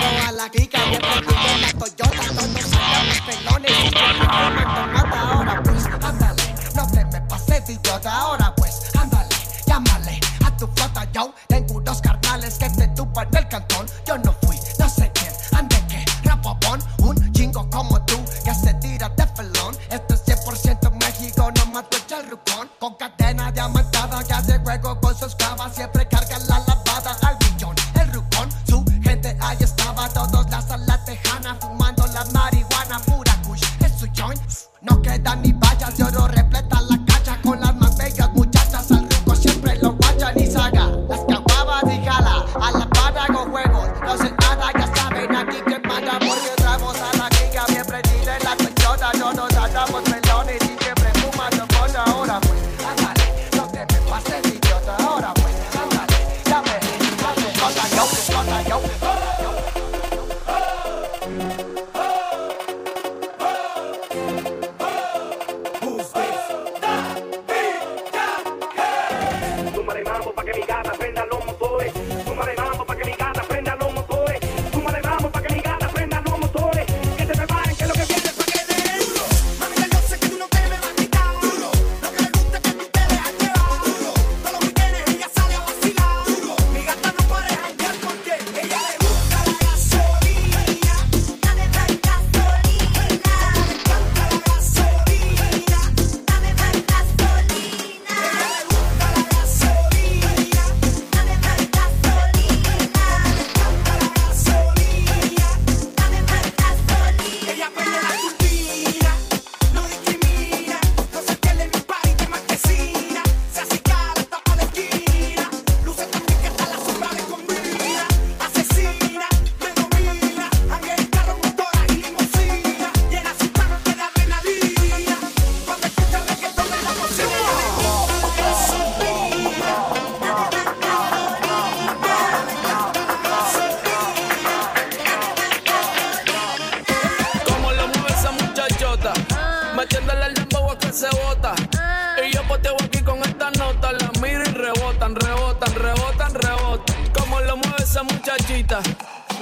A la giga, bien prendido en la Toyota. Todos sacan los pelones y yo me mata ahora, pues, ándale. No te me pases de idiota ahora, pues, ándale. Llámale a tu flota, yo. Tengo unos carnales que te tupan el cantón. Yo no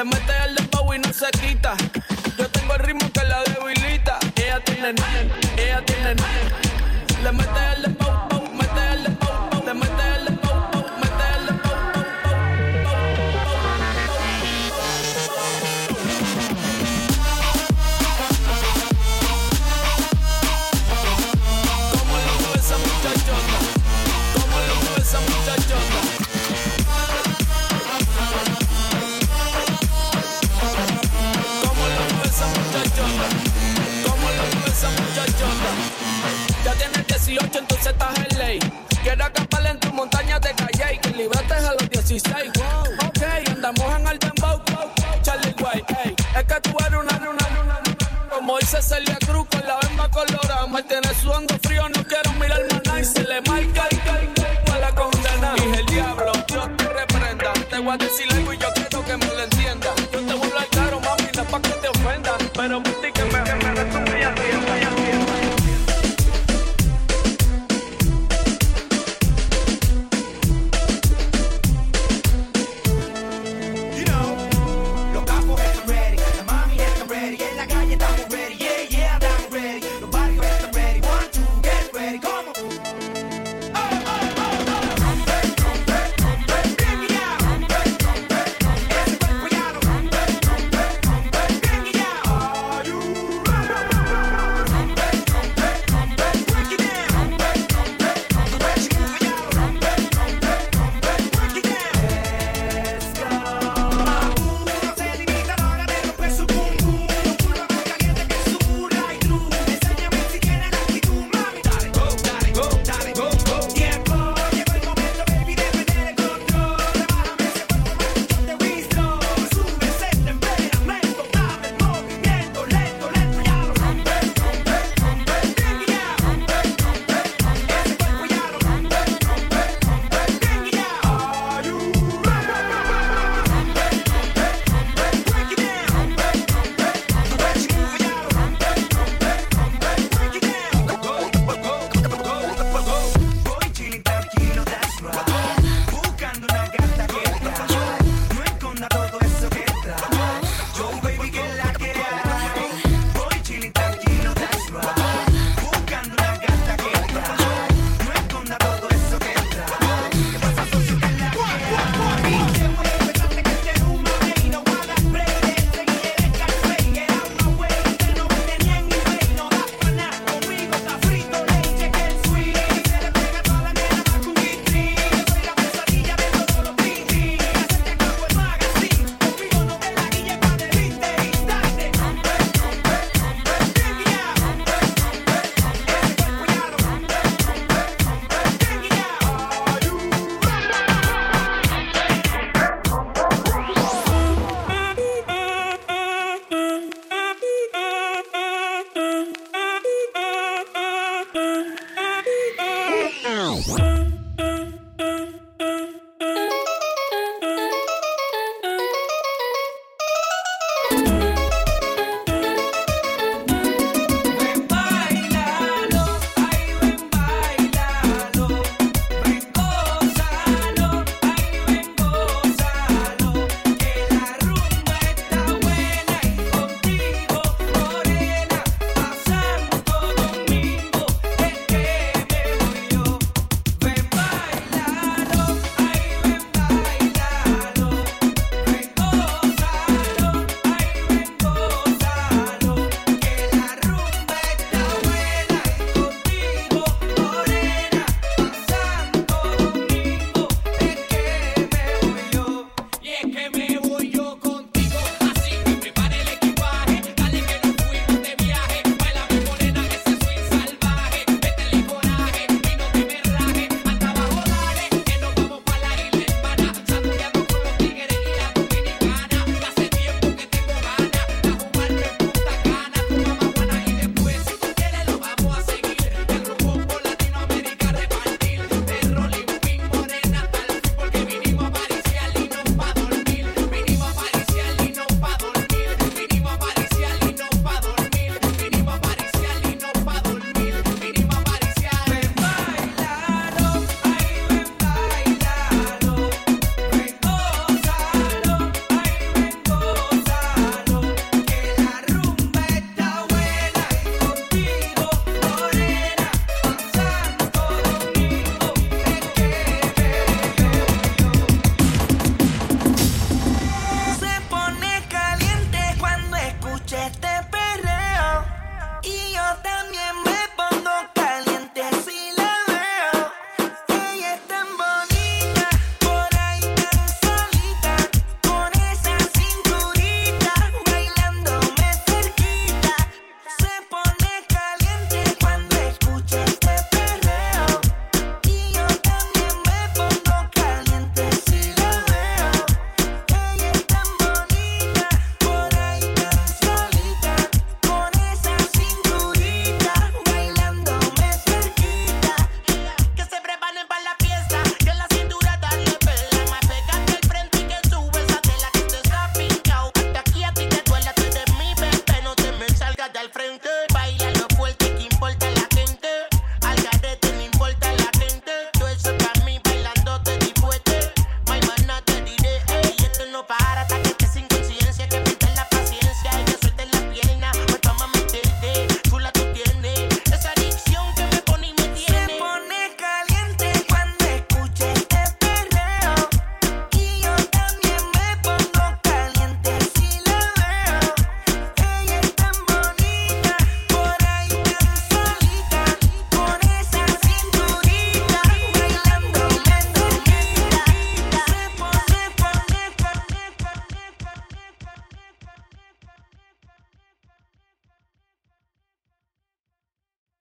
Le mete el dembow y no se quita. esta es ley. Quiero acampar en tus montañas de calle y que librates a los 16. Wow, ok, andamos en el dembow, Charlie White. Es que tú eres una luna, luna. Como dice Celia Cruz con la bamba colorada. Me tiene sudando frío, no quiero mirar maná y se le marca y cae, la condena. Dije el diablo, Dios te reprenda. Te voy a decir algo y yo quiero que me lo entienda. Yo te vuelvo al caro, mami, no pa' que te ofenda, pero...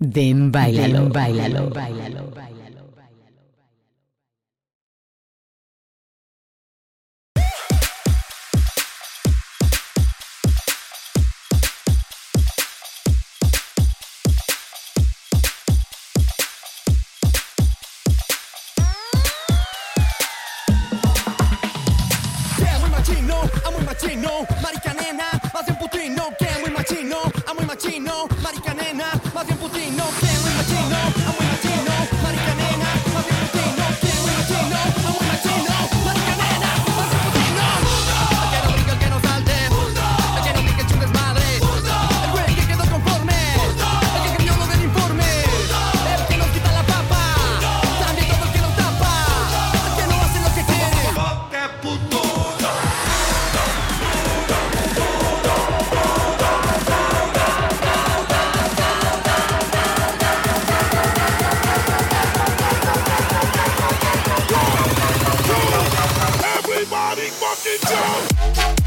Ven, bailalo, bailalo, bailalo, bailalo. Muy machino, marica nena, más bien putino. Que muy machino, a muy machino, marica nena, más bien putino. Que it down.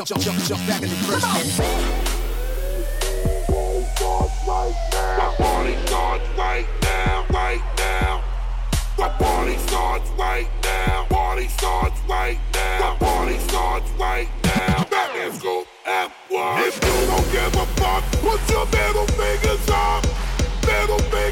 Jump, jump, jump, jump back in the first The party starts right now, right now. The party starts right now. Party starts right now. The party starts right now. Batman School at one. If you don't give a fuck, put your middle fingers up. Middle fingers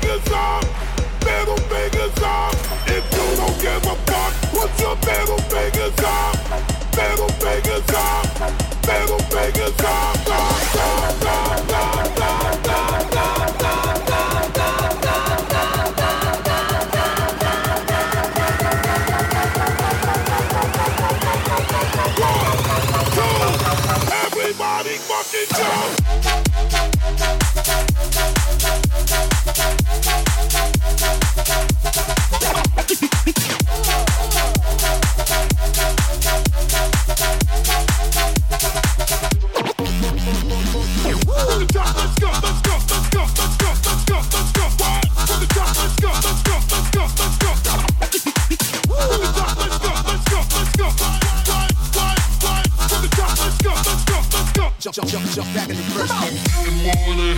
Jump, jump, jump, jump back in the first I'm getting money.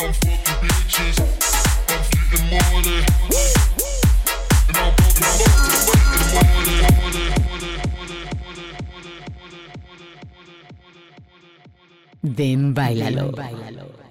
I'm fucking bitches. I'm getting money. And I'm fucking fucking money. money, money, money, money, money, money. Ven, bailalo, bailalo.